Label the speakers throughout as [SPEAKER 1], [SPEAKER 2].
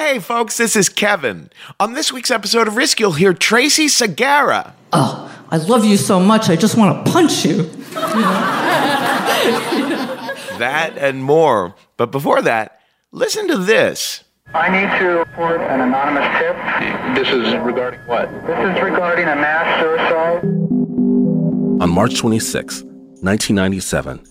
[SPEAKER 1] Hey folks, this is Kevin. On this week's episode of Risk, you'll hear Tracey Segarra.
[SPEAKER 2] Oh, I love you so much, I just want to punch you.
[SPEAKER 1] That and more. But before that, listen to this.
[SPEAKER 3] I need to report an anonymous tip.
[SPEAKER 4] This is regarding what?
[SPEAKER 3] This is regarding a mass suicide.
[SPEAKER 5] On March 26, 1997,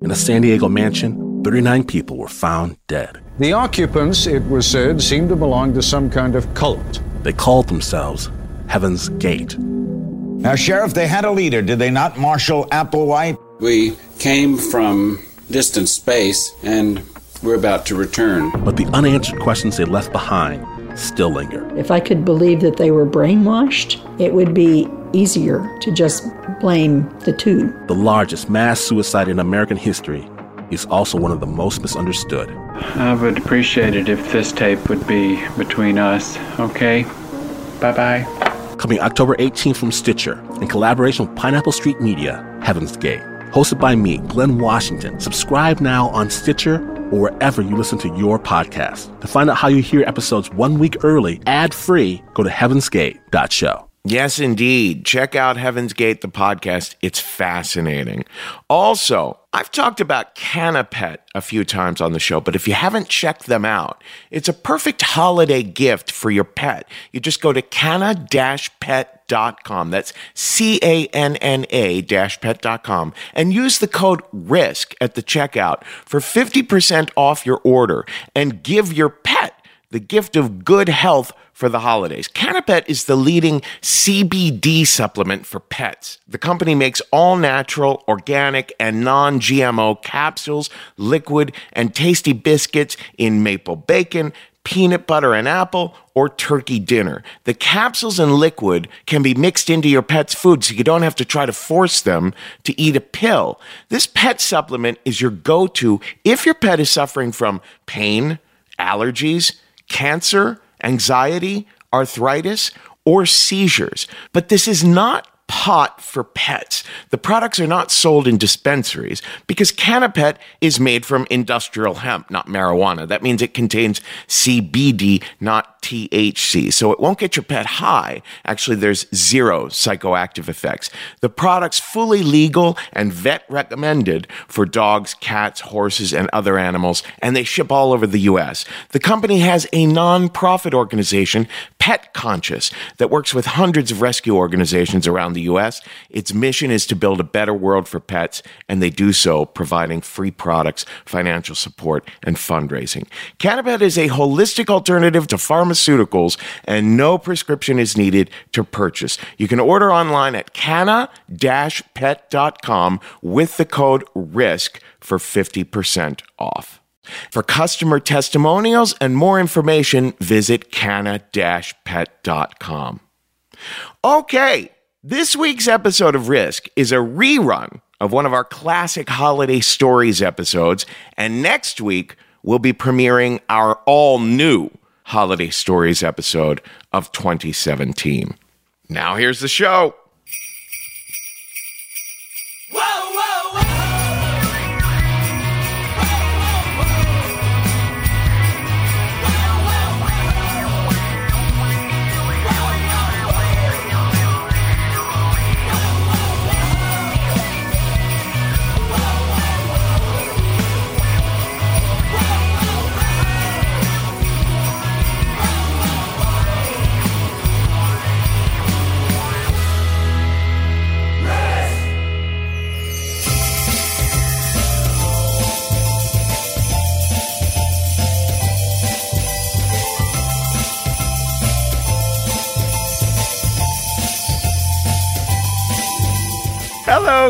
[SPEAKER 5] in a San Diego mansion, 39 people were found dead.
[SPEAKER 6] The occupants, it was said, seemed to belong to some kind of cult.
[SPEAKER 5] They called themselves Heaven's Gate.
[SPEAKER 7] Now, Sheriff, they had a leader, did they not, Marshall Applewhite?
[SPEAKER 8] We came from distant space and we're about to return.
[SPEAKER 5] But the unanswered questions they left behind still linger.
[SPEAKER 9] If I could believe that they were brainwashed, it would be easier to just blame the two.
[SPEAKER 5] The largest mass suicide in American history is also one of the most misunderstood.
[SPEAKER 10] I would appreciate it if this tape would be between us, okay? Bye bye.
[SPEAKER 5] Coming October 18th from Stitcher in collaboration with Pineapple Street Media, Heaven's Gate. Hosted by me, Glenn Washington. Subscribe now on Stitcher or wherever you listen to your podcast. To find out how you hear episodes one week early, ad free, go to heavensgate.show.
[SPEAKER 1] Yes, indeed. Check out Heaven's Gate, the podcast. It's fascinating. Also, I've talked about Canna-Pet a few times on the show, but if you haven't checked them out, it's a perfect holiday gift for your pet. You just go to canna-pet.com. That's C-A-N-N-A pet.com and use the code RISK at the checkout for 50% off your order and give your pet the gift of good health for the holidays. Canna-Pet is the leading CBD supplement for pets. The company makes all natural, organic, and non GMO capsules, liquid, and tasty biscuits in maple bacon. Peanut butter and apple, or turkey dinner. The capsules and liquid can be mixed into your pet's food so you don't have to try to force them to eat a pill. This pet supplement is your go to if your pet is suffering from pain, allergies, cancer, anxiety, arthritis, or seizures. But this is not pot for pets. The products are not sold in dispensaries because Canna-Pet is made from industrial hemp, not marijuana. That means it contains CBD, not THC. So it won't get your pet high. Actually, there's zero psychoactive effects. The product's fully legal and vet recommended for dogs, cats, horses, and other animals, and they ship all over the US. The company has a non-profit organization, Pet Conscious, that works with hundreds of rescue organizations around the US. Its mission is to build a better world for pets, and they do so providing free products, financial support, and fundraising. Canna-Pet is a holistic alternative to pharmaceuticals, and no prescription is needed to purchase. You can order online at canna-pet.com with the code RISK for 50% off. For customer testimonials and more information, visit canna-pet.com. Okay, this week's episode of Risk is a rerun of one of our classic holiday stories episodes, and next week we'll be premiering our all new
[SPEAKER 11] Holiday Stories episode of 2017. Now, here's the show.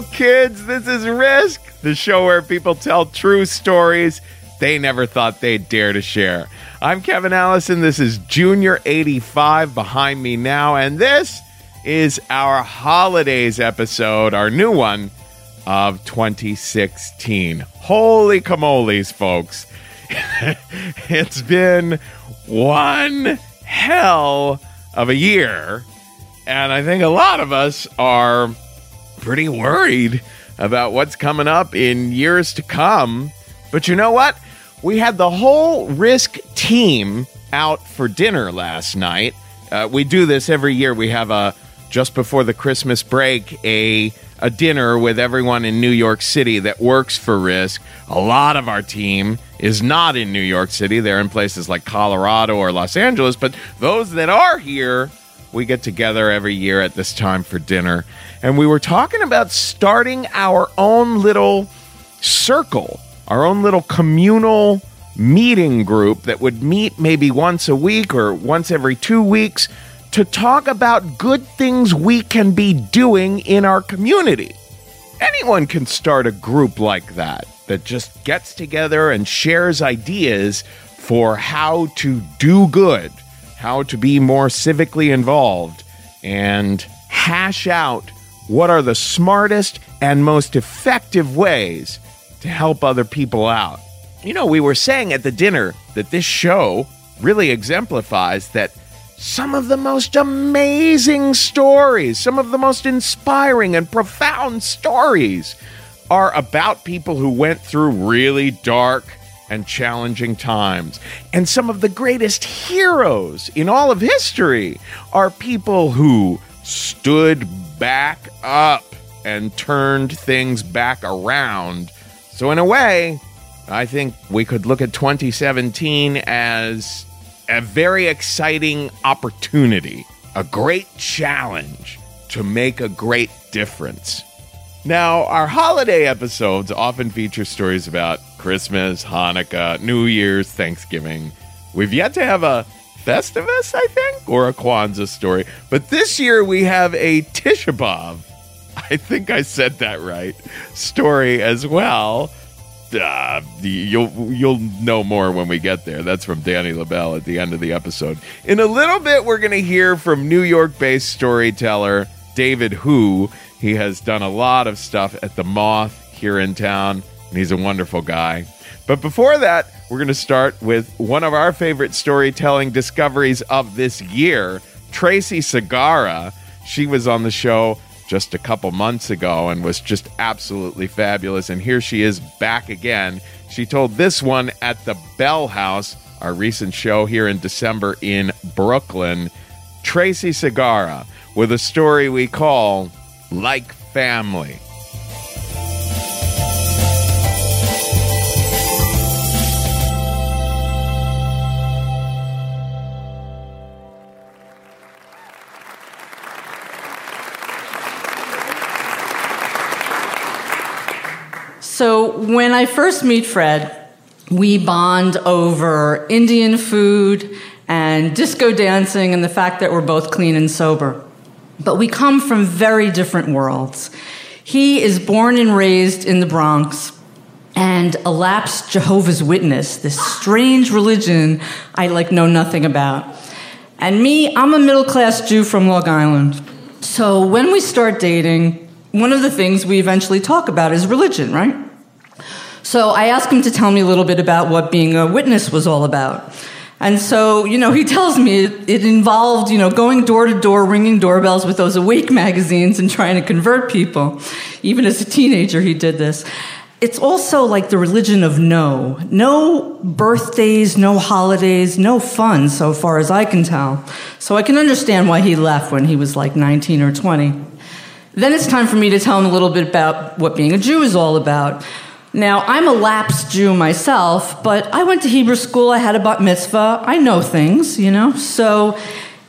[SPEAKER 11] Kids. This is Risk, the show where people tell true stories they never thought they'd dare to share. I'm Kevin Allison. This is Junior 85 behind me now, and this is our holidays episode, our new one of 2016. Holy camoles, folks. it's been one hell of a year, and I think a lot of us are pretty worried about what's coming up in years to come. But you know what? We had the whole Risk team out for dinner last night. Uh, we do this every year. We have a just before the Christmas break a a dinner with everyone in New York City that works for Risk. A lot of our team is not in New York City. They're in places like Colorado or Los Angeles, but those that are here we get together every year at this time for dinner. And we were talking about starting our own little circle, our own little communal meeting group that would meet maybe once a week or once every two weeks to talk about good things we can be doing in our community. Anyone can start a group like that that just gets together and shares ideas for how to do good how to be more civically involved, and hash out what are the smartest and most effective ways to help other people out. You know, we were saying at the dinner that this show really exemplifies that some of the most amazing stories, some of the most inspiring and profound stories are about people who went through really dark and challenging times. And some of the greatest heroes in all of history are people who stood back up and turned things back around. So, in a way, I think we could look at 2017 as a very exciting opportunity, a great challenge to make a great difference. Now, our holiday episodes often feature stories about Christmas, Hanukkah, New Year's, Thanksgiving. We've yet to have a Festivus, I think, or a Kwanzaa story. But this year we have a Tisha B'Av, I think I said that right, story as well. Uh, you'll you'll know more when we get there. That's from Danny Lobell at the end of the episode. In a little bit, we're going to hear from New York-based storyteller David Hu. He has done a lot of stuff at the Moth here in town and he's a wonderful guy. But before that, we're going to start with one of our favorite storytelling discoveries of this year, Tracey Segarra. She was on the show just a couple months ago and was just absolutely fabulous. And here she is back again. She told this one at the Bell House, our recent show here in December in Brooklyn. Tracey Segarra with a story we call Like Family.
[SPEAKER 2] When I first meet Fred, we bond over Indian food and disco dancing and the fact that we're both clean and sober. But we come from very different worlds. He is born and raised in the Bronx and a lapsed Jehovah's Witness, this strange religion I like know nothing about. And me, I'm a middle class Jew from Long Island. So when we start dating, one of the things we eventually talk about is religion, right? So I asked him to tell me a little bit about what being a witness was all about. And so, you know, he tells me it, it, involved, you know, going door to door, ringing doorbells with those Awake magazines and trying to convert people. Even as a teenager, he did this. It's also like the religion of no. No birthdays, no holidays, no fun, so far as I can tell. So I can understand why he left when he was like 19 or 20. Then it's time for me to tell him a little bit about what being a Jew is all about. Now, I'm a lapsed Jew myself, but I went to Hebrew school, I had a bat mitzvah, I know things, you know? So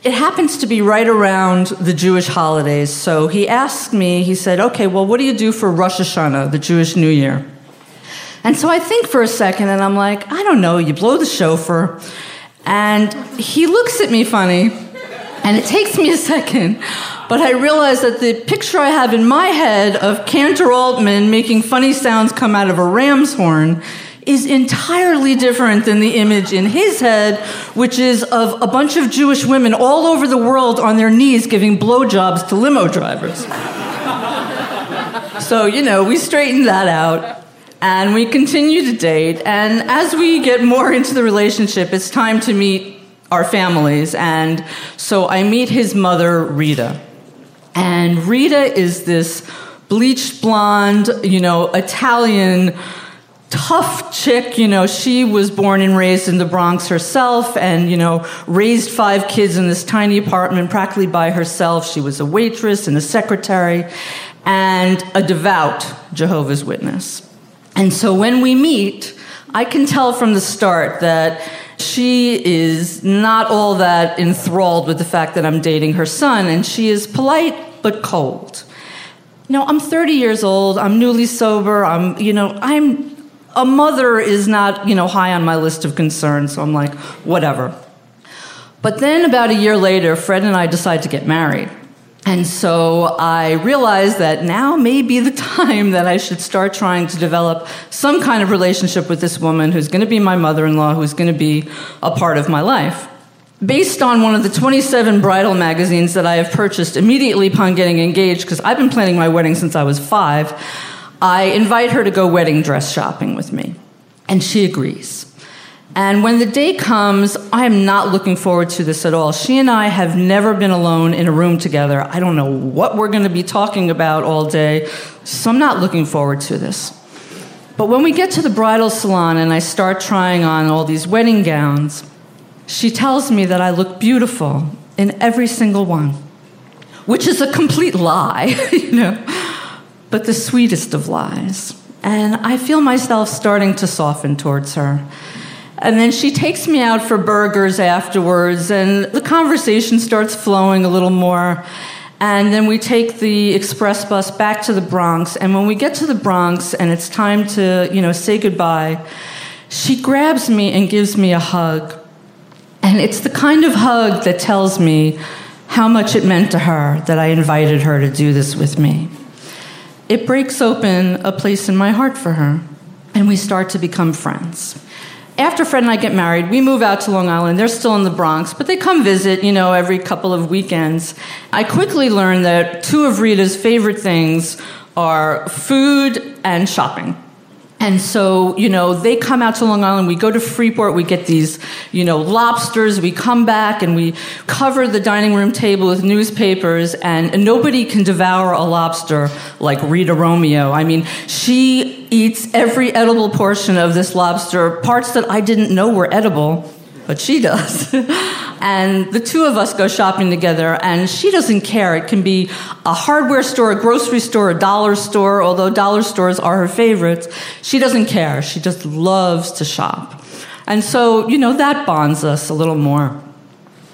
[SPEAKER 2] it happens to be right around the Jewish holidays. So he asked me, he said, okay, well, what do you do for Rosh Hashanah, the Jewish New Year? And so I think for a second, and I'm like, I don't know, you blow the shofar. And he looks at me funny, and it takes me a second. But I realize that the picture I have in my head of Cantor Altman making funny sounds come out of a ram's horn is entirely different than the image in his head, which is of a bunch of Jewish women all over the world on their knees giving blowjobs to limo drivers. so, you know, we straightened that out and we continue to date. And as we get more into the relationship, it's time to meet our families. And so I meet his mother, Rita. And Rita is this bleached blonde, you know, Italian, tough chick. You know, she was born and raised in the Bronx herself and, you know, raised five kids in this tiny apartment practically by herself. She was a waitress and a secretary and a devout Jehovah's Witness. And so when we meet, I can tell from the start that she is not all that enthralled with the fact that I'm dating her son, and she is polite but cold. You know, I'm 30 years old, I'm newly sober, I'm, you know, I'm a mother is not, you know, high on my list of concerns, so I'm like, whatever. But then about a year later, Fred and I decide to get married. And so I realized that now may be the time that I should start trying to develop some kind of relationship with this woman who's going to be my mother in law, who's going to be a part of my life. Based on one of the 27 bridal magazines that I have purchased immediately upon getting engaged, because I've been planning my wedding since I was five, I invite her to go wedding dress shopping with me. And she agrees. And when the day comes, I am not looking forward to this at all. She and I have never been alone in a room together. I don't know what we're going to be talking about all day, so I'm not looking forward to this. But when we get to the bridal salon and I start trying on all these wedding gowns, she tells me that I look beautiful in every single one, which is a complete lie, you know, but the sweetest of lies. And I feel myself starting to soften towards her. And then she takes me out for burgers afterwards, and the conversation starts flowing a little more. And then we take the express bus back to the Bronx. And when we get to the Bronx and it's time to, you know, say goodbye, she grabs me and gives me a hug. And it's the kind of hug that tells me how much it meant to her that I invited her to do this with me. It breaks open a place in my heart for her, and we start to become friends after Fred and I get married, we move out to Long Island. They're still in the Bronx, but they come visit, you know, every couple of weekends. I quickly learned that two of Rita's favorite things are food and shopping. And so, you know, they come out to Long Island, we go to Freeport, we get these, you know, lobsters, we come back and we cover the dining room table with newspapers, and nobody can devour a lobster like Rita Romeo. I mean, she eats every edible portion of this lobster, parts that I didn't know were edible but she does. and the two of us go shopping together, and she doesn't care. It can be a hardware store, a grocery store, a dollar store, although dollar stores are her favorites. She doesn't care. She just loves to shop. And so, you know, that bonds us a little more.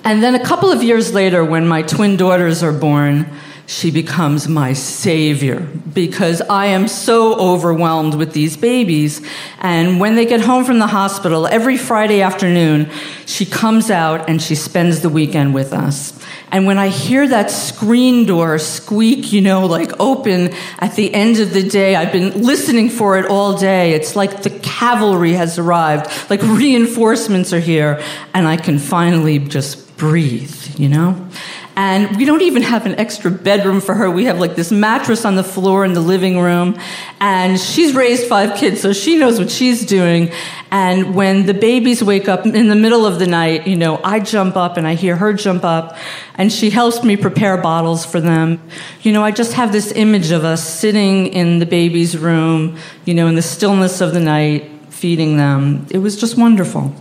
[SPEAKER 2] And then a couple of years later, when my twin daughters are born, she becomes my savior because I am so overwhelmed with these babies. And when they get home from the hospital, every Friday afternoon, she comes out and she spends the weekend with us. And when I hear that screen door squeak, you know, like open at the end of the day, I've been listening for it all day. It's like the cavalry has arrived, like reinforcements are here, and I can finally just breathe, you know? And we don't even have an extra bedroom for her. We have like this mattress on the floor in the living room. And she's raised five kids, so she knows what she's doing. And when the babies wake up in the middle of the night, you know, I jump up and I hear her jump up, and she helps me prepare bottles for them. You know, I just have this image of us sitting in the baby's room, you know, in the stillness of the night, feeding them. It was just wonderful.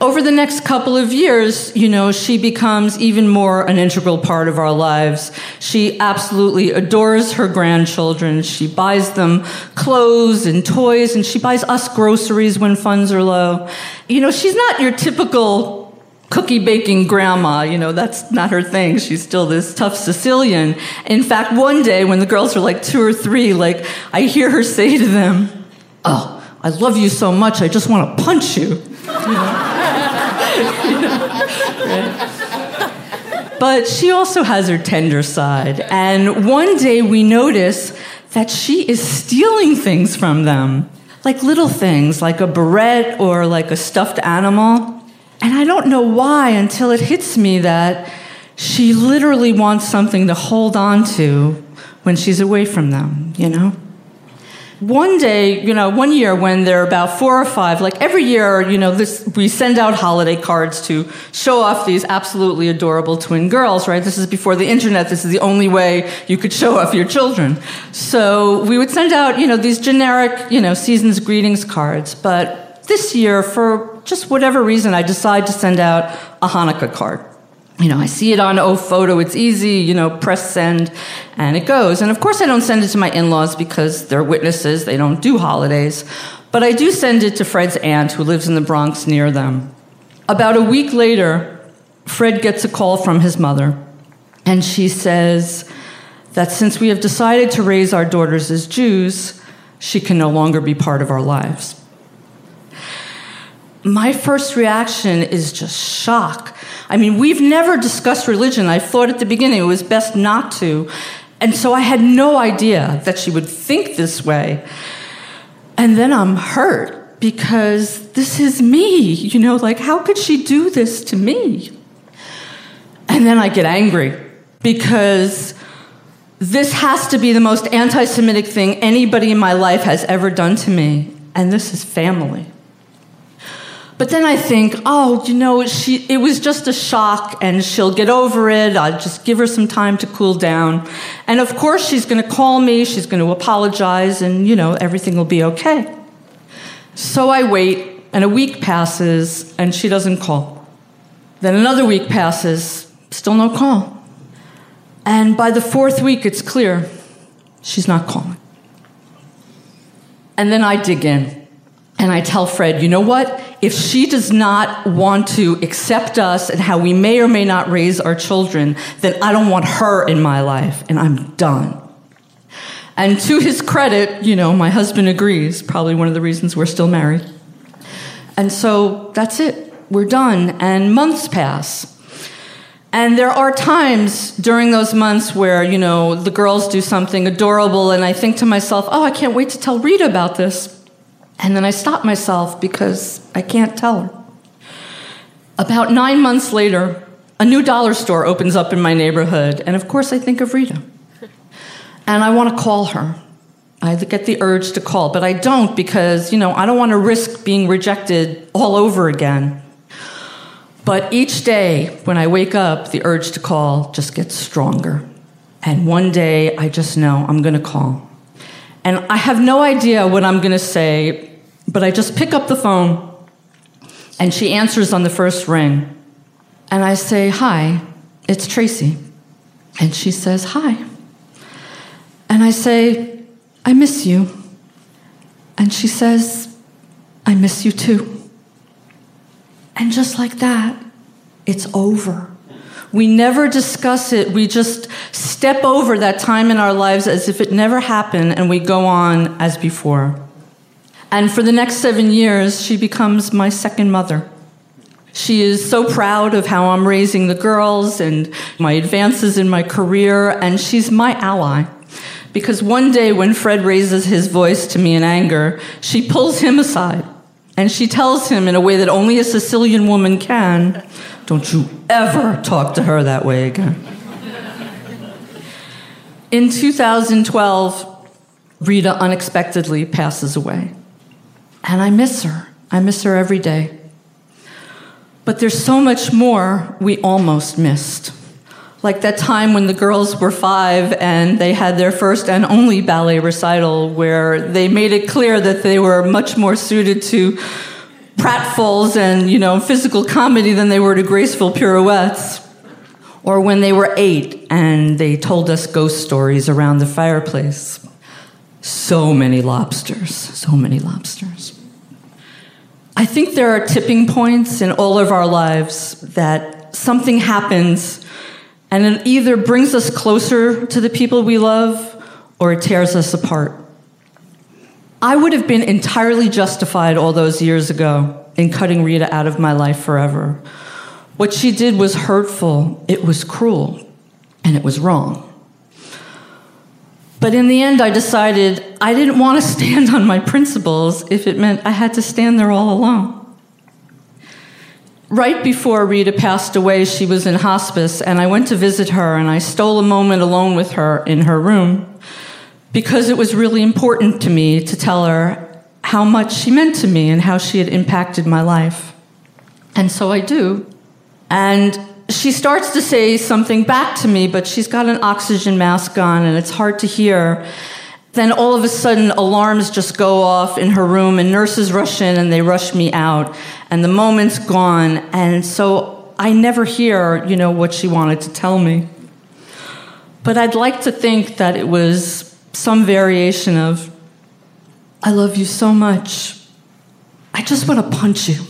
[SPEAKER 2] Over the next couple of years, you know, she becomes even more an integral part of our lives. She absolutely adores her grandchildren. She buys them clothes and toys, and she buys us groceries when funds are low. You know, she's not your typical cookie baking grandma. You know, that's not her thing. She's still this tough Sicilian. In fact, one day when the girls are like two or three, like, I hear her say to them, Oh, I love you so much, I just want to punch you. You know? But she also has her tender side. And one day we notice that she is stealing things from them, like little things, like a beret or like a stuffed animal. And I don't know why until it hits me that she literally wants something to hold on to when she's away from them, you know? One day, you know, one year when they're about four or five, like every year, you know, this, we send out holiday cards to show off these absolutely adorable twin girls, right? This is before the internet. This is the only way you could show off your children. So we would send out, you know, these generic, you know, season's greetings cards. But this year, for just whatever reason, I decide to send out a Hanukkah card you know, I see it on Ofoto, it's easy, you know, press send, and it goes. And of course, I don't send it to my in laws because they're witnesses, they don't do holidays. But I do send it to Fred's aunt who lives in the Bronx near them. About a week later, Fred gets a call from his mother, and she says that since we have decided to raise our daughters as Jews, she can no longer be part of our lives. My first reaction is just shock I mean, we've never discussed religion. I thought at the beginning it was best not to. And so I had no idea that she would think this way. And then I'm hurt because this is me. You know, like, how could she do this to me? And then I get angry because this has to be the most anti Semitic thing anybody in my life has ever done to me. And this is family. But then I think, oh, you know, she, it was just a shock and she'll get over it. I'll just give her some time to cool down. And of course, she's going to call me, she's going to apologize, and, you know, everything will be okay. So I wait, and a week passes, and she doesn't call. Then another week passes, still no call. And by the fourth week, it's clear she's not calling. And then I dig in. And I tell Fred, you know what? If she does not want to accept us and how we may or may not raise our children, then I don't want her in my life, and I'm done. And to his credit, you know, my husband agrees, probably one of the reasons we're still married. And so that's it. We're done. And months pass. And there are times during those months where, you know, the girls do something adorable, and I think to myself, oh, I can't wait to tell Rita about this. And then I stop myself because I can't tell her. About nine months later, a new dollar store opens up in my neighborhood, and of course I think of Rita. And I want to call her. I get the urge to call, but I don't because, you know, I don't want to risk being rejected all over again. But each day when I wake up, the urge to call just gets stronger. And one day I just know I'm going to call. And I have no idea what I'm going to say but I just pick up the phone and she answers on the first ring. And I say, Hi, it's Tracey. And she says, Hi. And I say, I miss you. And she says, I miss you too. And just like that, it's over. We never discuss it. We just step over that time in our lives as if it never happened and we go on as before. And for the next seven years, she becomes my second mother. She is so proud of how I'm raising the girls and my advances in my career, and she's my ally. Because one day when Fred raises his voice to me in anger, she pulls him aside and she tells him in a way that only a Sicilian woman can Don't you ever talk to her that way again. In 2012, Rita unexpectedly passes away. And I miss her. I miss her every day. But there's so much more we almost missed. Like that time when the girls were five and they had their first and only ballet recital, where they made it clear that they were much more suited to pratfalls and you know physical comedy than they were to graceful pirouettes. Or when they were eight and they told us ghost stories around the fireplace. So many lobsters, so many lobsters. I think there are tipping points in all of our lives that something happens and it either brings us closer to the people we love or it tears us apart. I would have been entirely justified all those years ago in cutting Rita out of my life forever. What she did was hurtful, it was cruel, and it was wrong. But in the end, I decided I didn't want to stand on my principles if it meant I had to stand there all alone. Right before Rita passed away, she was in hospice, and I went to visit her, and I stole a moment alone with her in her room because it was really important to me to tell her how much she meant to me and how she had impacted my life. And so I do. And she starts to say something back to me, but she's got an oxygen mask on, and it's hard to hear. Then all of a sudden, alarms just go off in her room, and nurses rush in and they rush me out, and the moment's gone. And so I never hear, you know, what she wanted to tell me. But I'd like to think that it was some variation of, I love you so much. I just want to punch you.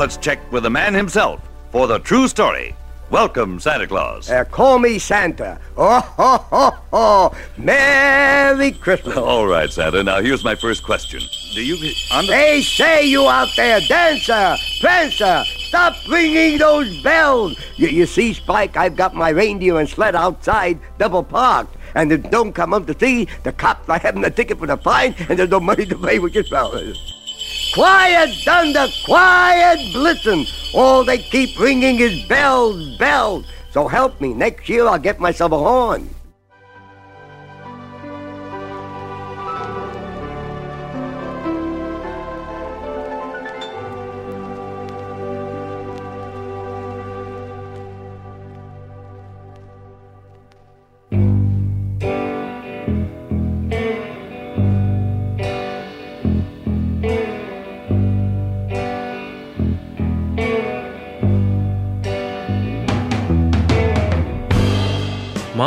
[SPEAKER 12] Let's check with the man himself for the true story. Welcome, Santa Claus.
[SPEAKER 13] Uh, call me Santa. Oh, ho, ho, ho. Merry Christmas.
[SPEAKER 12] All right, Santa. Now, here's my first question. Do you under-
[SPEAKER 13] Hey, say you out there, dancer, prancer, stop ringing those bells. You, you see, Spike, I've got my reindeer and sled outside, double parked. And if don't come up to see, the cops are having a ticket for the fine, and there's no money to pay with your fellas. Quiet thunder, quiet blitzen. All they keep ringing is bells, bells. So help me, next year I'll get myself a horn.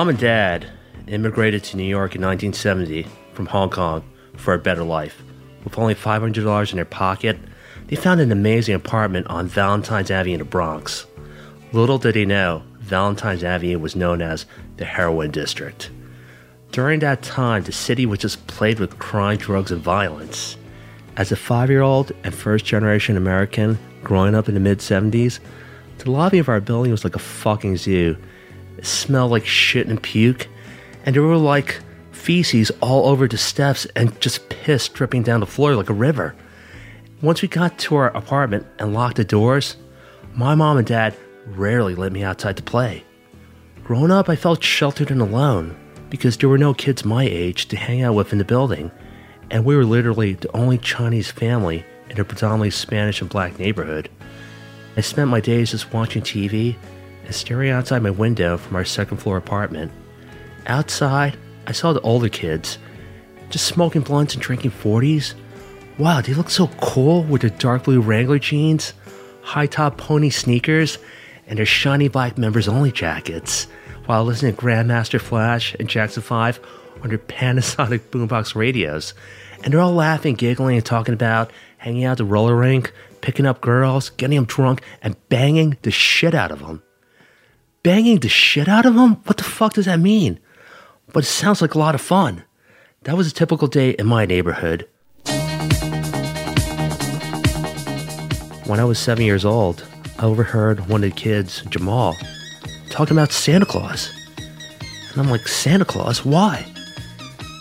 [SPEAKER 14] Mom and Dad immigrated to New York in 1970 from Hong Kong for a better life. With only $500 in their pocket, they found an amazing apartment on Valentine's Avenue in the Bronx. Little did they know, Valentine's Avenue was known as the heroin district. During that time, the city was just plagued with crime, drugs, and violence. As a five year old and first generation American growing up in the mid 70s, the lobby of our building was like a fucking zoo. It smelled like shit and puke, and there were like feces all over the steps and just piss dripping down the floor like a river. Once we got to our apartment and locked the doors, my mom and dad rarely let me outside to play. Growing up, I felt sheltered and alone because there were no kids my age to hang out with in the building, and we were literally the only Chinese family in a predominantly Spanish and black neighborhood. I spent my days just watching TV and staring outside my window from our second floor apartment. Outside, I saw the older kids just smoking blunts and drinking 40s. Wow, they look so cool with their dark blue Wrangler jeans, high top pony sneakers, and their shiny black members only jackets while listening to Grandmaster Flash and Jackson 5 on their Panasonic boombox radios. And they're all laughing, giggling, and talking about hanging out at the roller rink, picking up girls, getting them drunk, and banging the shit out of them. Banging the shit out of them? What the fuck does that mean? But it sounds like a lot of fun. That was a typical day in my neighborhood. When I was seven years old, I overheard one of the kids, Jamal, talking about Santa Claus. And I'm like, Santa Claus? Why?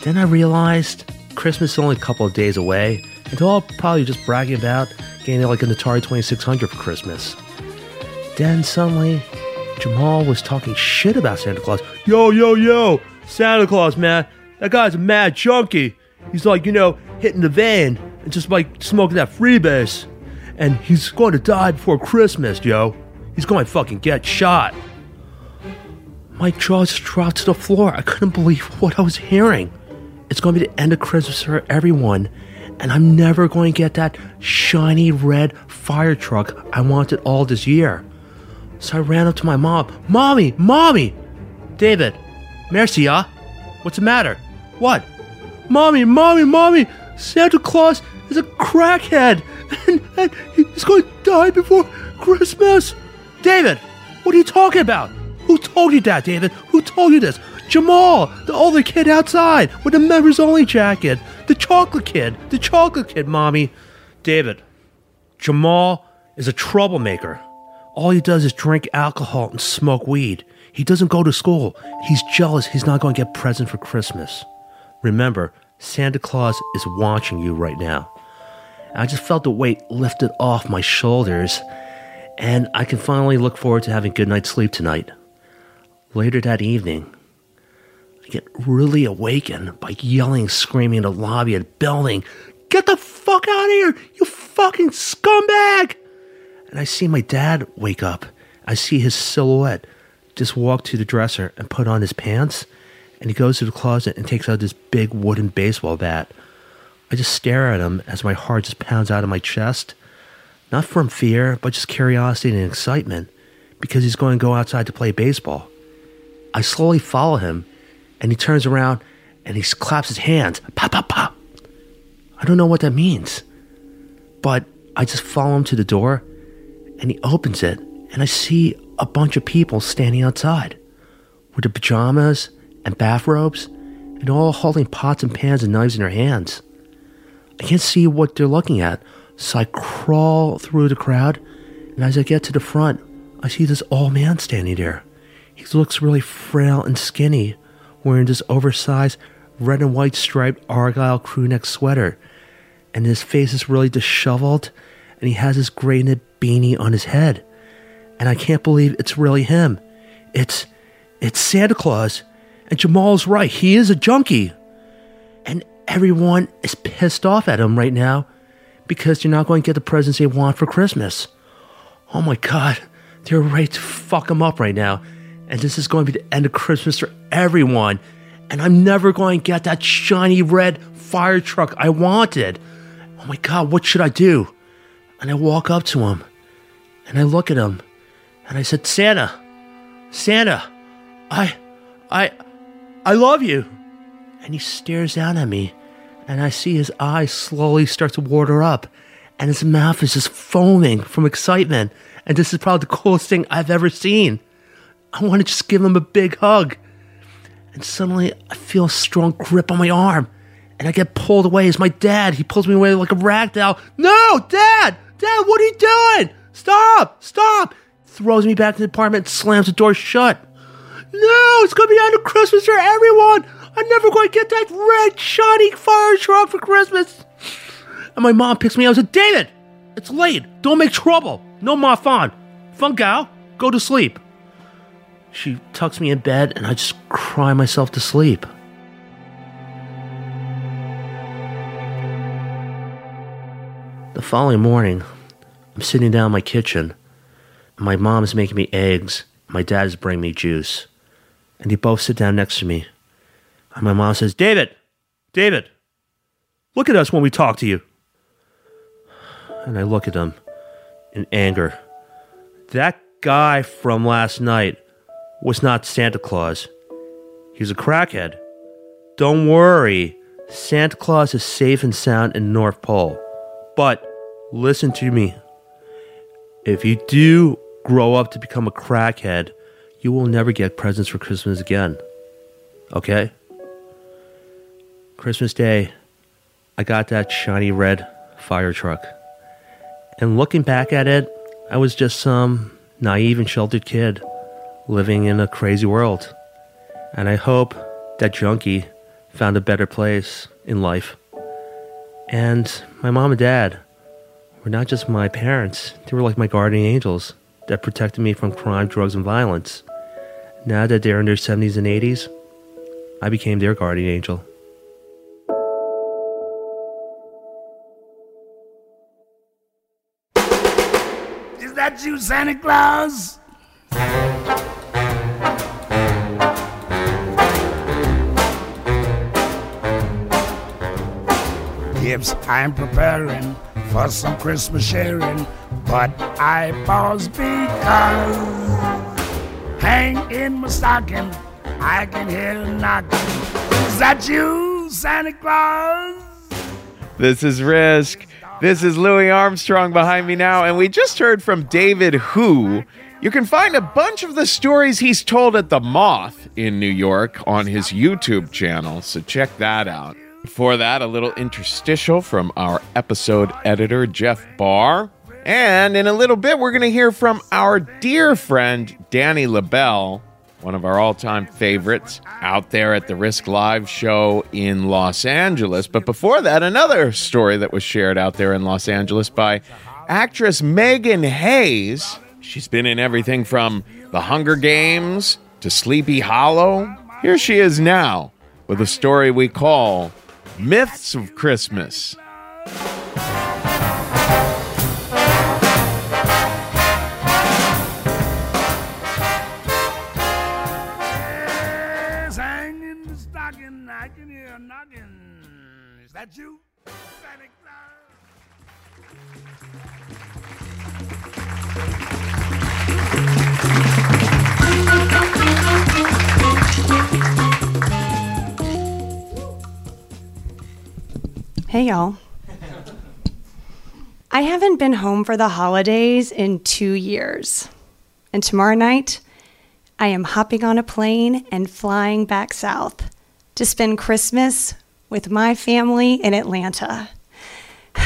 [SPEAKER 14] Then I realized Christmas is only a couple of days away, and they're all probably just bragging about getting like an Atari 2600 for Christmas. Then suddenly, Jamal was talking shit about Santa Claus. Yo, yo, yo, Santa Claus, man. That guy's a mad junkie. He's like, you know, hitting the van and just like smoking that freebase. And he's going to die before Christmas, yo. He's going to fucking get shot. My jaws dropped to the floor. I couldn't believe what I was hearing. It's going to be the end of Christmas for everyone, and I'm never going to get that shiny red fire truck I wanted all this year. So I ran up to my mom. Mommy, mommy! David, Mercia, ah. what's the matter? What? Mommy, mommy, mommy! Santa Claus is a crackhead, and, and he's going to die before Christmas. David, what are you talking about? Who told you that, David? Who told you this? Jamal, the older kid outside with the members only jacket. The chocolate kid. The chocolate kid, mommy. David, Jamal is a troublemaker. All he does is drink alcohol and smoke weed. He doesn't go to school. He's jealous he's not going to get present for Christmas. Remember, Santa Claus is watching you right now. I just felt the weight lifted off my shoulders, and I can finally look forward to having good night's sleep tonight. Later that evening, I get really awakened by yelling, screaming in the lobby of the building, Get the fuck out of here, you fucking scumbag! And I see my dad wake up. I see his silhouette just walk to the dresser and put on his pants. And he goes to the closet and takes out this big wooden baseball bat. I just stare at him as my heart just pounds out of my chest. Not from fear, but just curiosity and excitement because he's going to go outside to play baseball. I slowly follow him and he turns around and he claps his hands. Pop, pop, pop. I don't know what that means. But I just follow him to the door and he opens it and I see a bunch of people standing outside with their pajamas and bathrobes and all holding pots and pans and knives in their hands. I can't see what they're looking at, so I crawl through the crowd and as I get to the front, I see this old man standing there. He looks really frail and skinny, wearing this oversized red and white striped Argyle crewneck sweater, and his face is really disheveled, and he has this gray knit beanie on his head. And I can't believe it's really him. It's it's Santa Claus. And Jamal's right, he is a junkie. And everyone is pissed off at him right now because you're not going to get the presents they want for Christmas. Oh my god, they're ready to fuck him up right now. And this is going to be the end of Christmas for everyone. And I'm never going to get that shiny red fire truck I wanted. Oh my god, what should I do? And I walk up to him and I look at him and I said, Santa, Santa, I, I, I love you. And he stares down at me and I see his eyes slowly start to water up and his mouth is just foaming from excitement. And this is probably the coolest thing I've ever seen. I want to just give him a big hug. And suddenly I feel a strong grip on my arm and I get pulled away as my dad, he pulls me away like a rag doll. No, dad, dad, what are you doing? Stop, stop. Throws me back to the apartment, slams the door shut. No, it's to be of Christmas for everyone. I'm never going to get that red, shiny fire truck for Christmas. And my mom picks me up and says, David, it's late. Don't make trouble. No ma Fun gal. go to sleep. She tucks me in bed and I just cry myself to sleep. The following morning, I'm sitting down in my kitchen. My mom's making me eggs. My dad's bringing me juice. And they both sit down next to me. And my mom says, David, David, look at us when we talk to you. And I look at them in anger. That guy from last night was not Santa Claus. He's a crackhead. Don't worry, Santa Claus is safe and sound in North Pole. But listen to me. If you do grow up to become a crackhead, you will never get presents for Christmas again. Okay? Christmas Day, I got that shiny red fire truck. And looking back at it, I was just some naive and sheltered kid living in a crazy world. And I hope that junkie found a better place in life. And my mom and dad were not just my parents, they were like my guardian angels that protected me from crime, drugs, and violence. Now that they're in their 70s and 80s, I became their guardian angel.
[SPEAKER 15] Is that you, Santa Claus? Gifts I'm preparing for some Christmas sharing, but I pause because hang in my stocking, I can hear a knocking. Is that you, Santa Claus?
[SPEAKER 11] This is Risk. This is Louis Armstrong behind me now, and we just heard from David Hu. You can find a bunch of the stories he's told at the Moth in New York on his YouTube channel, so check that out. Before that, a little interstitial from our episode editor, Jeff Barr. And in a little bit, we're going to hear from our dear friend, Danny Lobell, one of our all time favorites out there at the Risk Live show in Los Angeles. But before that, another story that was shared out there in Los Angeles by actress Megan Hayes. She's been in everything from The Hunger Games to Sleepy Hollow. Here she is now with a story we call Myths of Christmas.
[SPEAKER 15] That you, Santa Claus?
[SPEAKER 16] Hey, y'all. I haven't been home for the holidays in two years. And tomorrow night, I am hopping on a plane and flying back south to spend Christmas with my family in Atlanta.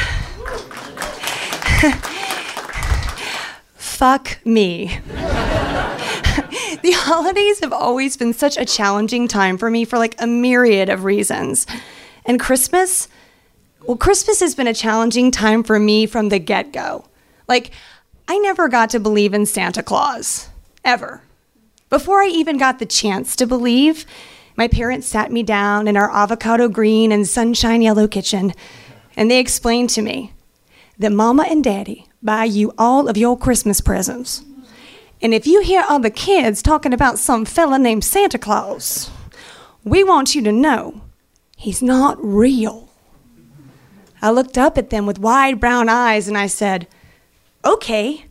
[SPEAKER 16] Fuck me. the holidays have always been such a challenging time for me for like a myriad of reasons. And Christmas, well, Christmas has been a challenging time for me from the get go. Like, I never got to believe in Santa Claus, ever. Before I even got the chance to believe, my parents sat me down in our avocado green and sunshine yellow kitchen, and they explained to me that Mama and Daddy buy you all of your Christmas presents. And if you hear other kids talking about some fella named Santa Claus, we want you to know he's not real. I looked up at them with wide brown eyes and I said, Okay.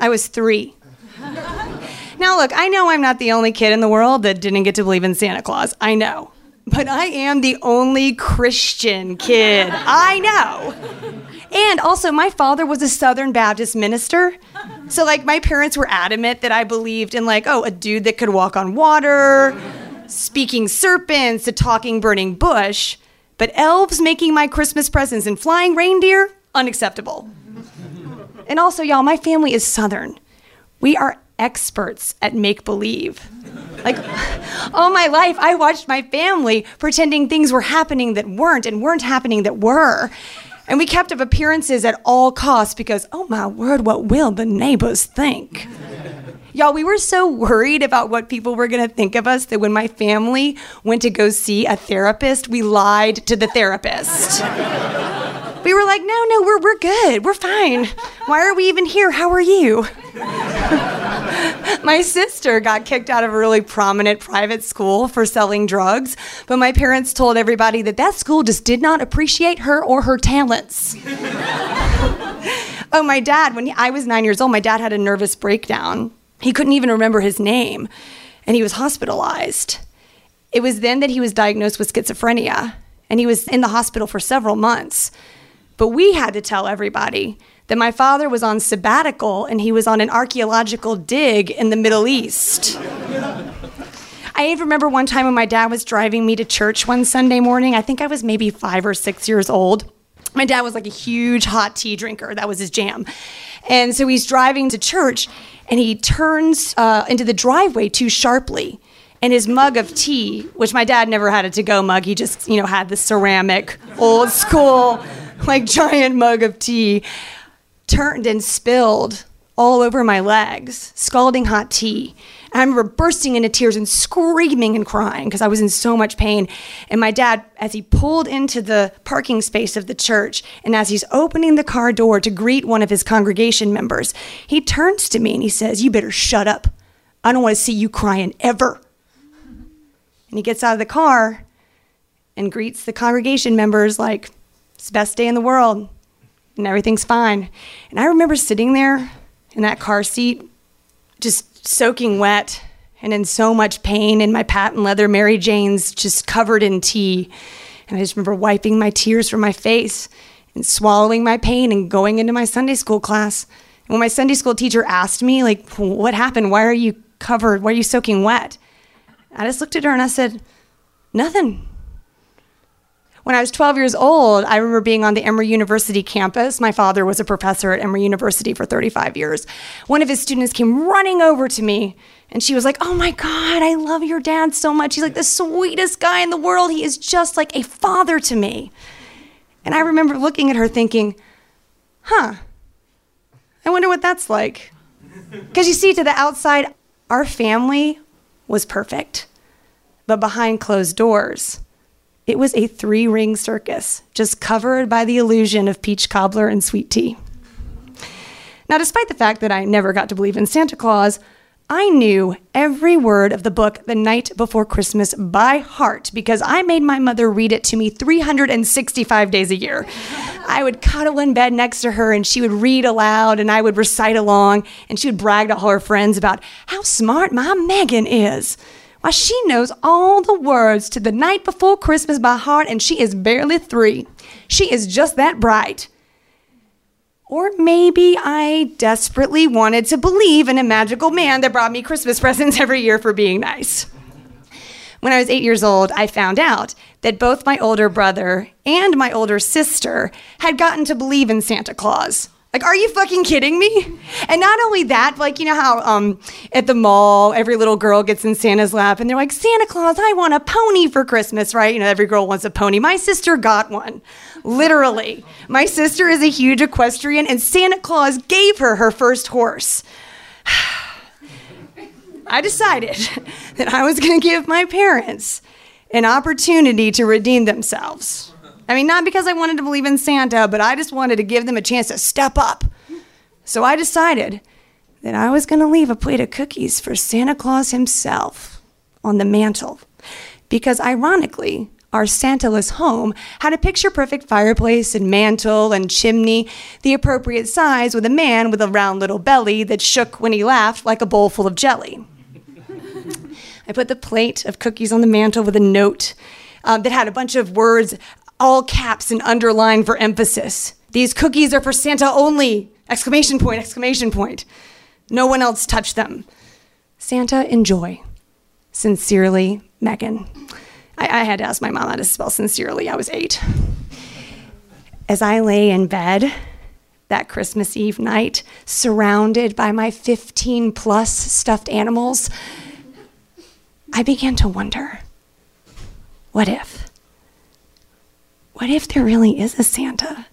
[SPEAKER 16] I was three. now, look, I know I'm not the only kid in the world that didn't get to believe in Santa Claus. I know. But I am the only Christian kid. I know. And also, my father was a Southern Baptist minister. So, like, my parents were adamant that I believed in, like, oh, a dude that could walk on water, speaking serpents, a talking burning bush. But elves making my Christmas presents and flying reindeer, unacceptable. And also, y'all, my family is Southern. We are experts at make believe. Like, all my life, I watched my family pretending things were happening that weren't and weren't happening that were. And we kept up appearances at all costs because, oh my word, what will the neighbors think? Y'all, we were so worried about what people were gonna think of us that when my family went to go see a therapist, we lied to the therapist. We were like, no, no, we're, we're good. We're fine. Why are we even here? How are you? my sister got kicked out of a really prominent private school for selling drugs, but my parents told everybody that that school just did not appreciate her or her talents. oh, my dad, when I was nine years old, my dad had a nervous breakdown. He couldn't even remember his name, and he was hospitalized. It was then that he was diagnosed with schizophrenia, and he was in the hospital for several months. But we had to tell everybody that my father was on sabbatical and he was on an archaeological dig in the Middle East. I even remember one time when my dad was driving me to church one Sunday morning. I think I was maybe five or six years old. My dad was like a huge hot tea drinker. That was his jam. And so he's driving to church and he turns uh, into the driveway too sharply. And his mug of tea, which my dad never had a to go mug, he just, you know, had the ceramic, old school, like giant mug of tea, turned and spilled all over my legs, scalding hot tea. And I remember bursting into tears and screaming and crying because I was in so much pain. And my dad, as he pulled into the parking space of the church, and as he's opening the car door to greet one of his congregation members, he turns to me and he says, You better shut up. I don't want to see you crying ever. And he gets out of the car and greets the congregation members like, It's the best day in the world and everything's fine. And I remember sitting there in that car seat, just soaking wet and in so much pain in my patent leather Mary Jane's just covered in tea. And I just remember wiping my tears from my face and swallowing my pain and going into my Sunday school class. And when my Sunday school teacher asked me, like, what happened? Why are you covered? Why are you soaking wet? I just looked at her and I said, nothing. When I was 12 years old, I remember being on the Emory University campus. My father was a professor at Emory University for 35 years. One of his students came running over to me and she was like, Oh my God, I love your dad so much. He's like the sweetest guy in the world. He is just like a father to me. And I remember looking at her thinking, Huh, I wonder what that's like. Because you see, to the outside, our family was perfect. But behind closed doors, it was a three ring circus, just covered by the illusion of peach cobbler and sweet tea. Now, despite the fact that I never got to believe in Santa Claus, I knew every word of the book The Night Before Christmas by heart because I made my mother read it to me 365 days a year. I would cuddle in bed next to her and she would read aloud and I would recite along and she would brag to all her friends about how smart my Megan is. Why, she knows all the words to the night before Christmas by heart, and she is barely three. She is just that bright. Or maybe I desperately wanted to believe in a magical man that brought me Christmas presents every year for being nice. When I was eight years old, I found out that both my older brother and my older sister had gotten to believe in Santa Claus. Like, are you fucking kidding me? And not only that, like, you know how um, at the mall, every little girl gets in Santa's lap and they're like, Santa Claus, I want a pony for Christmas, right? You know, every girl wants a pony. My sister got one, literally. My sister is a huge equestrian, and Santa Claus gave her her first horse. I decided that I was going to give my parents an opportunity to redeem themselves. I mean, not because I wanted to believe in Santa, but I just wanted to give them a chance to step up. So I decided that I was going to leave a plate of cookies for Santa Claus himself on the mantle. Because ironically, our Santaless home had a picture perfect fireplace and mantle and chimney, the appropriate size, with a man with a round little belly that shook when he laughed like a bowl full of jelly. I put the plate of cookies on the mantle with a note um, that had a bunch of words all caps and underlined for emphasis. These cookies are for Santa only! Exclamation point, exclamation point. No one else touched them. Santa, enjoy. Sincerely, Megan. I, I had to ask my mom how to spell sincerely. I was eight. As I lay in bed that Christmas Eve night, surrounded by my 15 plus stuffed animals, I began to wonder what if? What if there really is a Santa?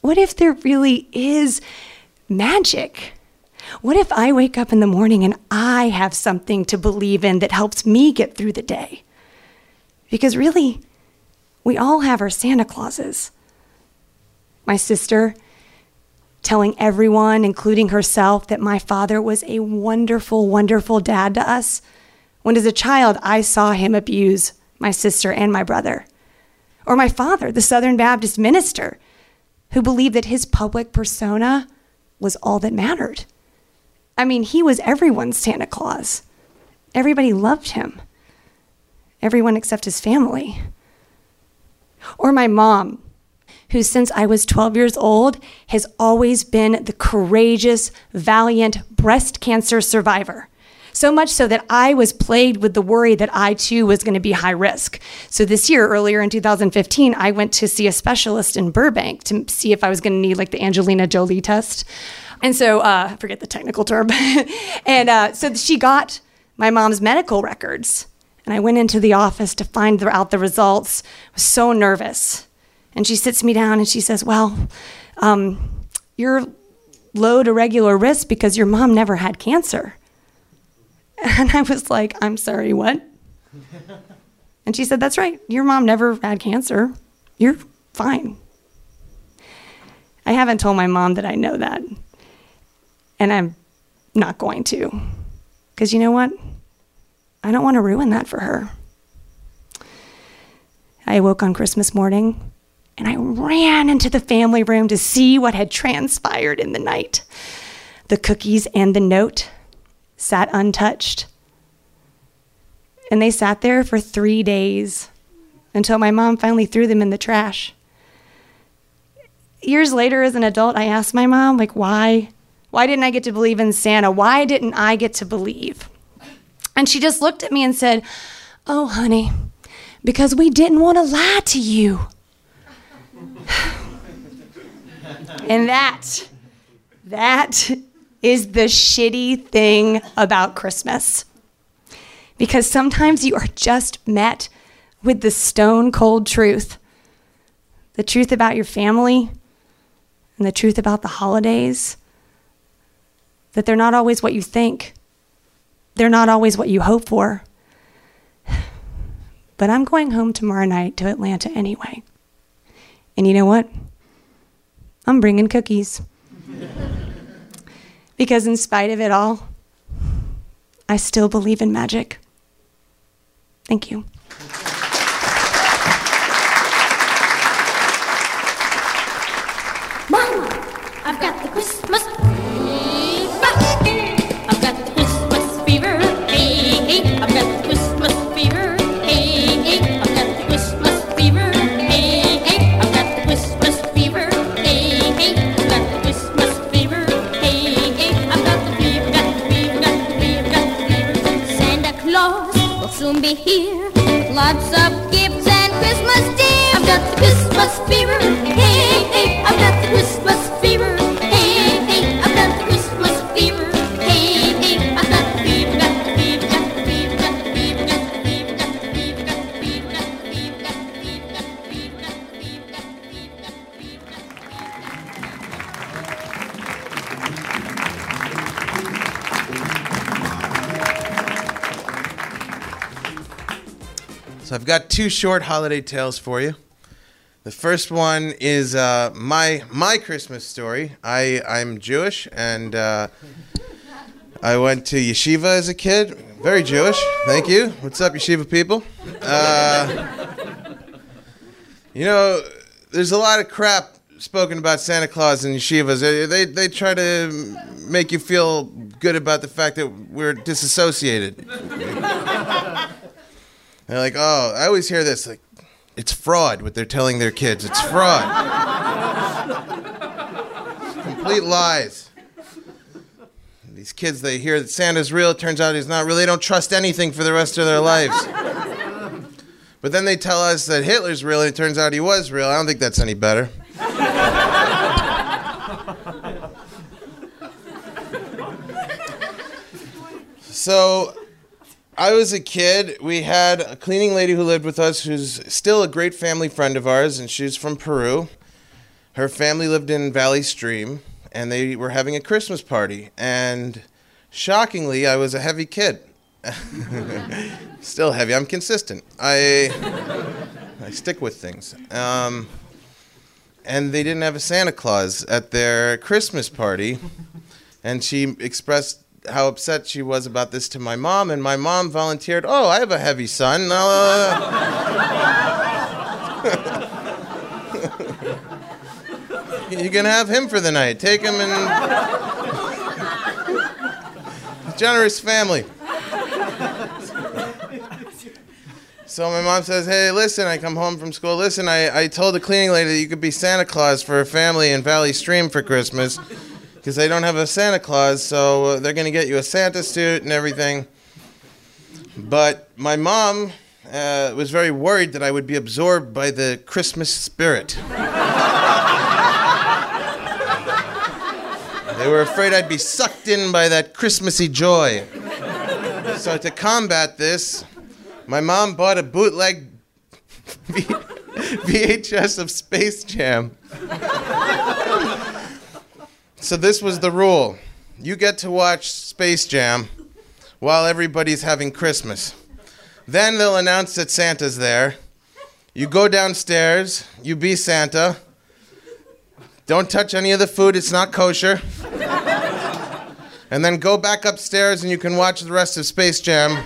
[SPEAKER 16] What if there really is magic? What if I wake up in the morning and I have something to believe in that helps me get through the day? Because really, we all have our Santa Clauses. My sister telling everyone, including herself, that my father was a wonderful, wonderful dad to us, when as a child I saw him abuse my sister and my brother. Or my father, the Southern Baptist minister, who believed that his public persona was all that mattered. I mean, he was everyone's Santa Claus. Everybody loved him, everyone except his family. Or my mom, who since I was 12 years old has always been the courageous, valiant breast cancer survivor So much so that I was plagued with the worry that I too was going to be high risk. So this year, earlier in 2015, I went to see a specialist in Burbank to see if I was going to need like the Angelina Jolie test. And so, uh, I forget the technical term. and uh, so she got my mom's medical records. And I went into the office to find out the results. I was so nervous. And she sits me down and she says, Well, um, you're low to regular risk because your mom never had cancer. And I was like, I'm sorry, what? And she said, That's right. Your mom never had cancer. You're fine. I haven't told my mom that I know that. And I'm not going to. Because you know what? I don't want to ruin that for her. I awoke on Christmas morning and I ran into the family room to see what had transpired in the night. The cookies and the note sat untouched. And they sat there for three days until my mom finally threw them in the trash. Years later, as an adult, I asked my mom, like, why? Why didn't I get to believe in Santa? Why didn't I get to believe? And she just looked at me and said, Oh, honey, because we didn't want to lie to you. and that, that is the shitty thing about Christmas. Because sometimes you are just met with the stone cold truth the truth about your family and the truth about the holidays that they're not always what you think, they're not always what you hope for. But I'm going home tomorrow night to Atlanta anyway. And you know what? I'm bringing cookies. because in spite of it all, I still believe in magic. Thank you.
[SPEAKER 17] Be here. Lots of gifts and Christmas deer. I've got the Christmas fever. Hey, hey, I've got the Christmas I've got
[SPEAKER 18] two short holiday tales for you. The first one is uh, my my Christmas story. I I'm Jewish and uh, I went to yeshiva as a kid. Very Jewish. Thank you. What's up, yeshiva people? Uh, you know, there's a lot of crap spoken about Santa Claus in yeshivas. They, they they try to make you feel good about the fact that we're disassociated. They're like, oh, I always hear this, like, it's fraud what they're telling their kids. It's fraud. Complete lies. These kids, they hear that Santa's real. It turns out he's not real. They don't trust anything for the rest of their lives. But then they tell us that Hitler's real, and it turns out he was real. I don't think that's any better. So, I was a kid. We had a cleaning lady who lived with us who's still a great family friend of ours, and she's from Peru. Her family lived in Valley Stream, and they were having a Christmas party. And shockingly, I was a heavy kid. still heavy. I'm consistent. I I stick with things. Um, and they didn't have a Santa Claus at their Christmas party, and she expressed how upset she was about this to my mom, and my mom volunteered, "Oh, I have a heavy son. Uh, you can have him for the night. Take him and generous family." So my mom says, "Hey, listen, I come home from school. Listen, I, I told the cleaning lady that you could be Santa Claus for a family in Valley Stream for Christmas. Because they don't have a Santa Claus, so uh, they're going to get you a Santa suit and everything. But my mom uh, was very worried that I would be absorbed by the Christmas spirit. they were afraid I'd be sucked in by that Christmassy joy. So, to combat this, my mom bought a bootleg V- VHS of Space Jam. So this was the rule. You get to watch Space Jam while everybody's having Christmas. Then they'll announce that Santa's there. You go downstairs, you be Santa. Don't touch any of the food, it's not kosher. And then go back upstairs and you can watch the rest of Space Jam.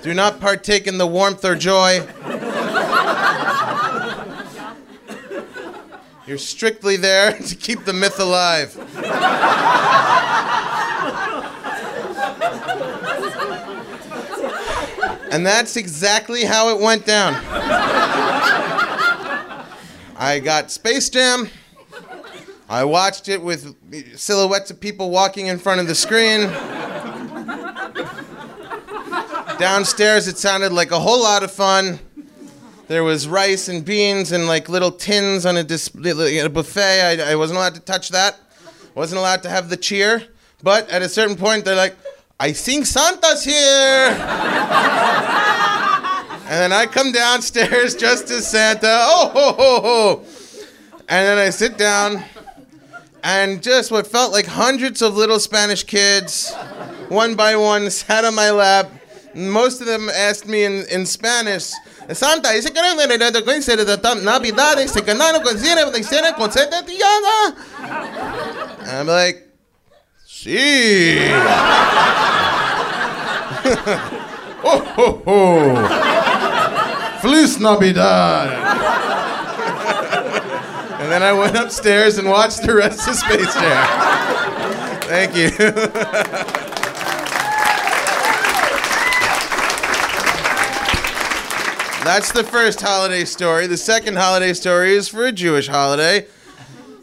[SPEAKER 18] Do not partake in the warmth or joy. You're strictly there to keep the myth alive. And that's exactly how it went down. I got Space Jam. I watched it with silhouettes of people walking in front of the screen. Downstairs, it sounded like a whole lot of fun. There was rice and beans and like little tins on a, dis- a buffet. I, I wasn't allowed to touch that. Wasn't allowed to have the cheer. But at a certain point, they're like, I think Santa's here. and then I come downstairs just as Santa. Oh, ho, ho, ho. And then I sit down, and just what felt like hundreds of little Spanish kids, one by one, sat on my lap. Most of them asked me in, in Spanish, Santa, dice que no coincide de tan- Navidad, dice que no coincide de cena con sete tiana. I'm like, sí. oh, ho, ho. Feliz Navidad. and then I went upstairs and watched the rest of Space Jam. Thank you. That's the first holiday story. The second holiday story is for a Jewish holiday,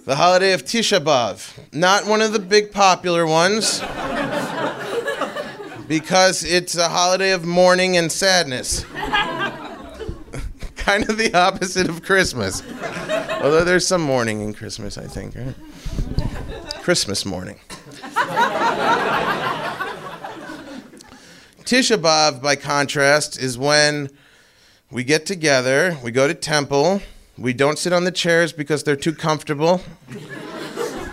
[SPEAKER 18] the holiday of Tisha B'Av. Not one of the big popular ones, because it's a holiday of mourning and sadness. kind of the opposite of Christmas. Although there's some mourning in Christmas, I think, right? Christmas morning. Tisha B'Av, by contrast, is when we get together, we go to temple, we don't sit on the chairs because they're too comfortable.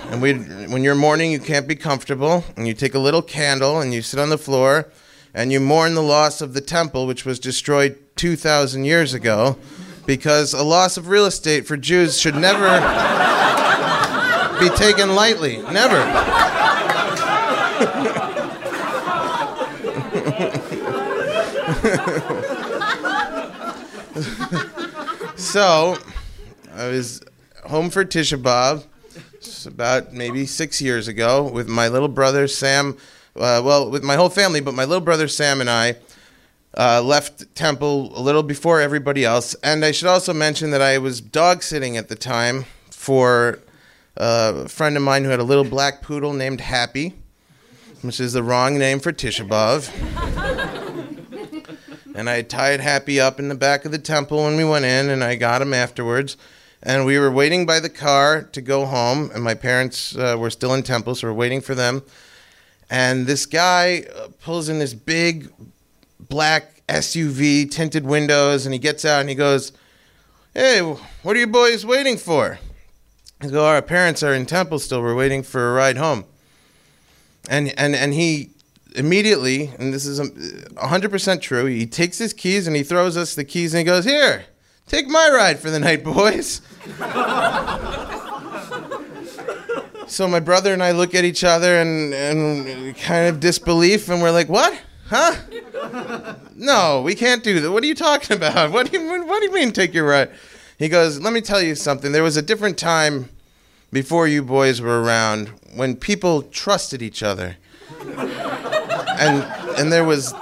[SPEAKER 18] and we, when you're mourning, you can't be comfortable. And you take a little candle and you sit on the floor and you mourn the loss of the temple, which was destroyed 2,000 years ago, because a loss of real estate for Jews should never be taken lightly. Never. So, I was home for Tisha B'Av about maybe six years ago with my little brother Sam. Uh, well, with my whole family, but my little brother Sam and I uh, left Temple a little before everybody else. And I should also mention that I was dog sitting at the time for uh, a friend of mine who had a little black poodle named Happy, which is the wrong name for Tisha B'Av. And I tied Happy up in the back of the temple when we went in, and I got him afterwards. And we were waiting by the car to go home, and my parents uh, were still in temple, so we're waiting for them. And this guy uh, pulls in this big black SUV, tinted windows, and he gets out and he goes, Hey, what are you boys waiting for? I go, Our parents are in temple still. We're waiting for a ride home. And, and, and he immediately, and this is um, 100% true, he takes his keys and he throws us the keys and he goes, Here, take my ride for the night, boys. so my brother and I look at each other and, and kind of disbelief, and we're like, What? Huh? No, we can't do that. What are you talking about? What do you, what do you mean take your ride? He goes, Let me tell you something. There was a different time before you boys were around when people trusted each other. And, and there was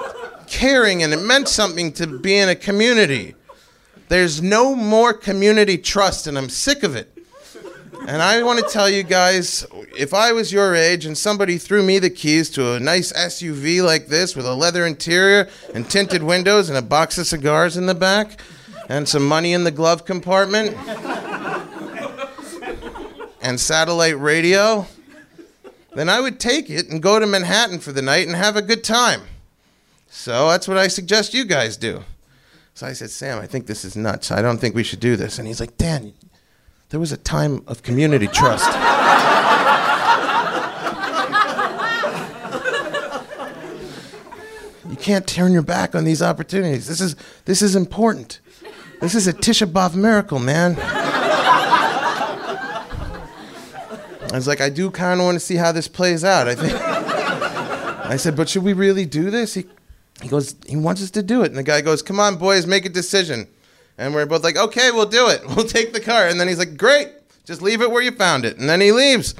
[SPEAKER 18] caring, and it meant something to be in a community. There's no more community trust, and I'm sick of it. And I want to tell you guys if I was your age and somebody threw me the keys to a nice SUV like this with a leather interior and tinted windows and a box of cigars in the back and some money in the glove compartment and satellite radio, then I would take it and go to Manhattan for the night and have a good time. So that's what I suggest you guys do. So I said, Sam, I think this is nuts. I don't think we should do this. And he's like, Dan, there was a time of community trust. you can't turn your back on these opportunities. This is, this is important. This is a Tisha B'Av miracle, man. I was like, I do kind of want to see how this plays out. I think. I said, but should we really do this? He, he goes, he wants us to do it. And the guy goes, come on, boys, make a decision. And we're both like, okay, we'll do it. We'll take the car. And then he's like, great, just leave it where you found it. And then he leaves.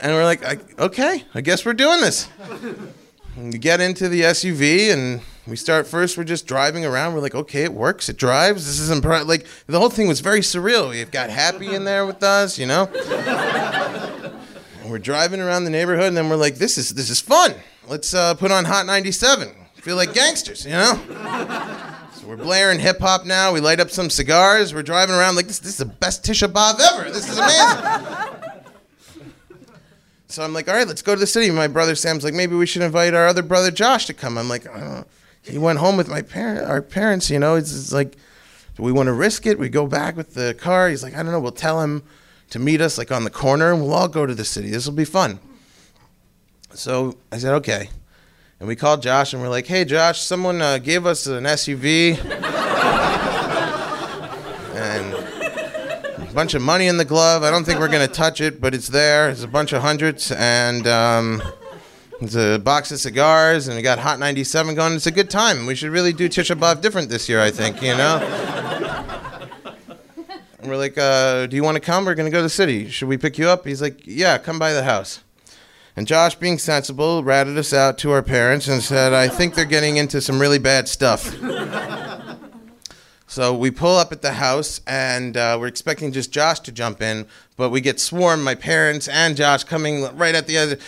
[SPEAKER 18] And we're like, okay, I guess we're doing this. We get into the SUV and we start first. We're just driving around. We're like, okay, it works. It drives. This isn't like the whole thing was very surreal. We've got Happy in there with us, you know. we're driving around the neighborhood, and then we're like, this is this is fun. Let's uh, put on Hot 97. Feel like gangsters, you know. so we're blaring hip hop now. We light up some cigars. We're driving around like this. This is the best Tisha B'av ever. This is amazing. So I'm like, all right, let's go to the city. My brother Sam's like, maybe we should invite our other brother Josh to come. I'm like, oh. he went home with my parent, our parents. You know, it's, it's like, do we want to risk it? We go back with the car. He's like, I don't know. We'll tell him to meet us like on the corner, and we'll all go to the city. This will be fun. So I said, okay. And we called Josh, and we're like, hey, Josh, someone uh, gave us an SUV. and a bunch of money in the glove. I don't think we're going to touch it, but it's there. It's a bunch of hundreds, and um, there's a box of cigars, and we got Hot 97 going. It's a good time. We should really do Tisha B'Av different this year, I think, you know? And we're like, uh, do you want to come? We're going to go to the city. Should we pick you up? He's like, yeah, come by the house. And Josh, being sensible, ratted us out to our parents and said, I think they're getting into some really bad stuff. So we pull up at the house, and uh, we're expecting just Josh to jump in, but we get swarmed. My parents and Josh coming right at the other.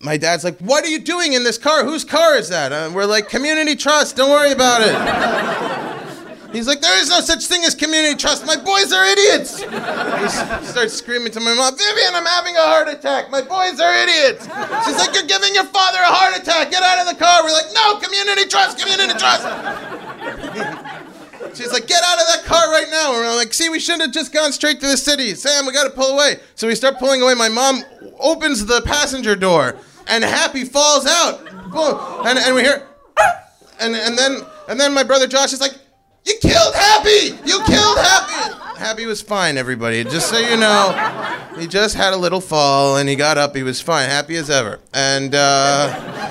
[SPEAKER 18] My dad's like, "What are you doing in this car? Whose car is that?" And we're like, "Community trust. Don't worry about it." He's like, "There is no such thing as community trust. My boys are idiots." He starts screaming to my mom, "Vivian, I'm having a heart attack. My boys are idiots." She's like, "You're giving your father a heart attack. Get out of the car." We're like, "No, community trust. Community trust." She's like, get out of that car right now. And I'm like, see, we shouldn't have just gone straight to the city. Sam, we got to pull away. So we start pulling away. My mom opens the passenger door, and Happy falls out. Boom. And, and we hear, and, and then and then my brother Josh is like, you killed Happy. You killed Happy. Happy was fine, everybody. Just so you know, he just had a little fall, and he got up. He was fine, happy as ever. And. Uh,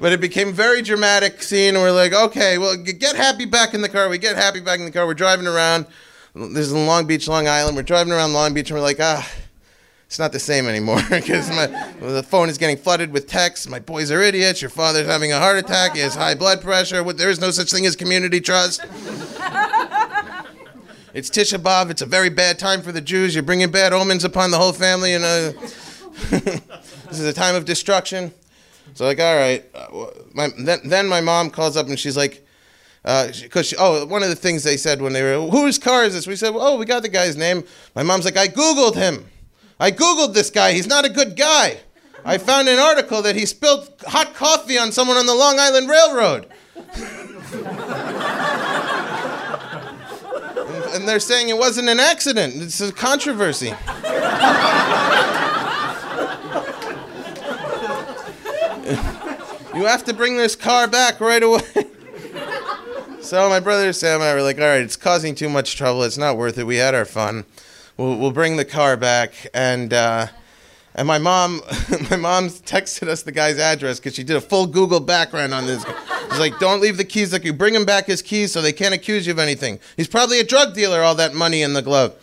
[SPEAKER 18] but it became very dramatic scene. We're like, okay, well, get Happy back in the car. We get Happy back in the car. We're driving around. This is in Long Beach, Long Island. We're driving around Long Beach, and we're like, ah, it's not the same anymore because the phone is getting flooded with texts. My boys are idiots. Your father's having a heart attack. He has high blood pressure. There is no such thing as community trust. It's Tisha B'av. It's a very bad time for the Jews. You're bringing bad omens upon the whole family, and uh, this is a time of destruction. So like, all right. Uh, my, then, then my mom calls up and she's like, because she, oh, one of the things they said when they were, whose car is this? We said, oh, we got the guy's name. My mom's like, I googled him. I googled this guy. He's not a good guy. I found an article that he spilled hot coffee on someone on the Long Island Railroad. and they're saying it wasn't an accident. It's a controversy. You have to bring this car back right away. so my brother Sam and I were like, all right, it's causing too much trouble. It's not worth it. We had our fun. We'll, we'll bring the car back. And, uh, and my mom, my mom texted us the guy's address because she did a full Google background on this. She's like, don't leave the keys. Like, you bring him back his keys so they can't accuse you of anything. He's probably a drug dealer, all that money in the glove.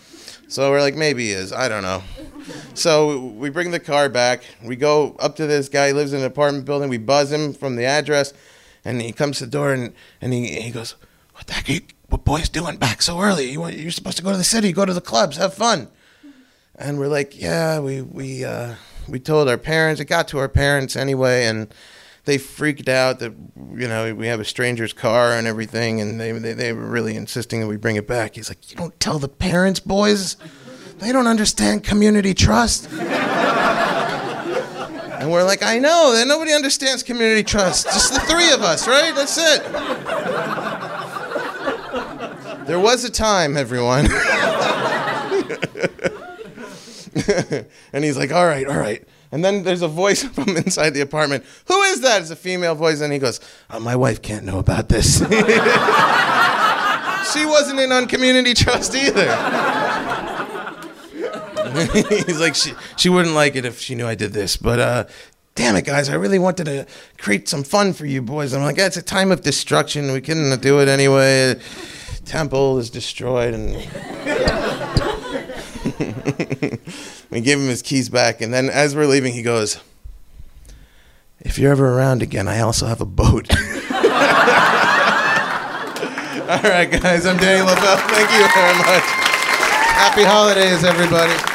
[SPEAKER 18] So we're like, maybe he is. I don't know. So we bring the car back. We go up to this guy. He lives in an apartment building. We buzz him from the address, and he comes to the door and, and he, he goes, what the heck you, what boys doing back so early? You, you're supposed to go to the city, go to the clubs, have fun. And we're like, yeah, we we uh, we told our parents. It got to our parents anyway, and they freaked out that you know we have a stranger's car and everything, and they they, they were really insisting that we bring it back. He's like, you don't tell the parents, boys. They don't understand community trust. And we're like, I know, that nobody understands community trust. Just the three of us, right? That's it. There was a time, everyone. and he's like, all right, all right. And then there's a voice from inside the apartment. Who is that? It's a female voice. And he goes, oh, my wife can't know about this. she wasn't in on community trust either. He's like, she, she wouldn't like it if she knew I did this. But uh, damn it, guys, I really wanted to create some fun for you boys. I'm like, yeah, it's a time of destruction. We couldn't do it anyway. Temple is destroyed. And we give him his keys back. And then as we're leaving, he goes, if you're ever around again, I also have a boat. All right, guys, I'm Danny Lobell. Thank you very much. Happy holidays, everybody.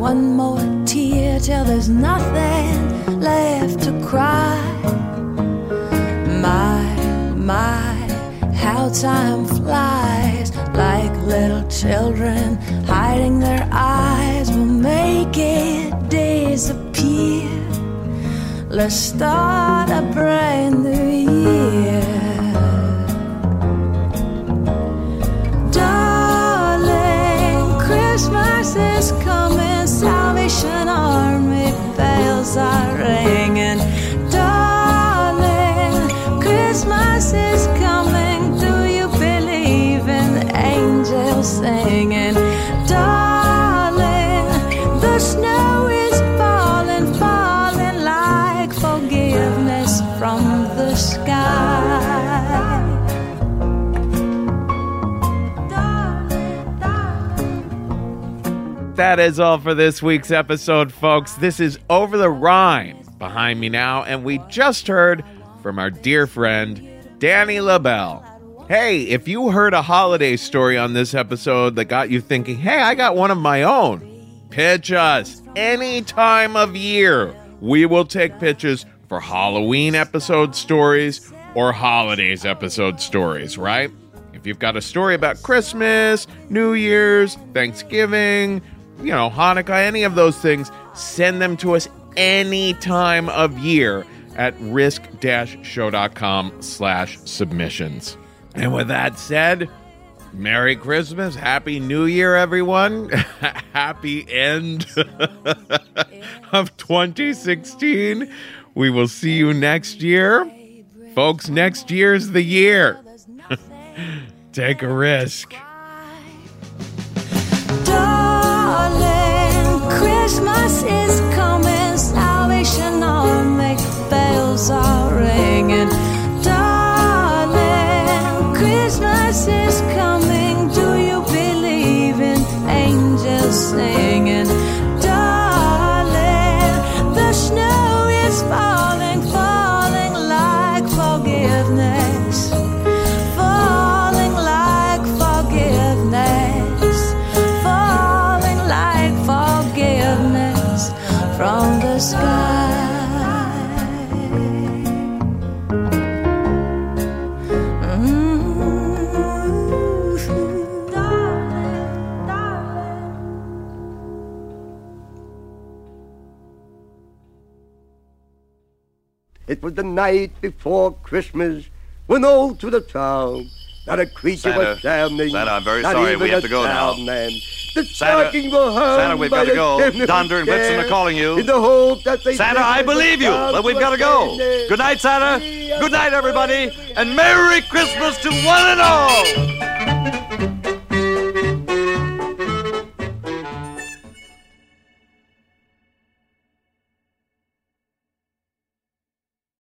[SPEAKER 19] One more tear till there's nothing left to cry. My, my, how time flies like little children Let's start a brand new year.
[SPEAKER 11] That is all for this week's episode, folks. This is Over the Rhine behind me now, and we just heard from our dear friend, Danny Lobell. Hey, if you heard a holiday story on this episode that got you thinking, hey, I got one of my own, pitch us any time of year. We will take pitches for Halloween episode stories or holidays episode stories, right? If you've got a story about Christmas, New Year's, Thanksgiving, you know, Hanukkah, any of those things, send them to us any time of year at risk-show.com slash submissions. And with that said, Merry Christmas, Happy New Year, everyone. Happy end of 2016. We will see you next year. Folks, next year's the year. Take a risk.
[SPEAKER 19] Christmas is coming, Salvation Army bells are
[SPEAKER 13] It was the night before Christmas when all through the town not a creature
[SPEAKER 12] Santa,
[SPEAKER 13] was standing.
[SPEAKER 12] Santa, I'm very sorry, we have to go now.
[SPEAKER 13] Man. The
[SPEAKER 12] Santa,
[SPEAKER 13] stockings were hung
[SPEAKER 12] Santa, we've got to go. Donder and Blitzen are calling you.
[SPEAKER 13] In the hope that they
[SPEAKER 12] Santa, I believe you, but we've got to go. Good night, Santa. Good night, everybody, and Merry Christmas to one and all.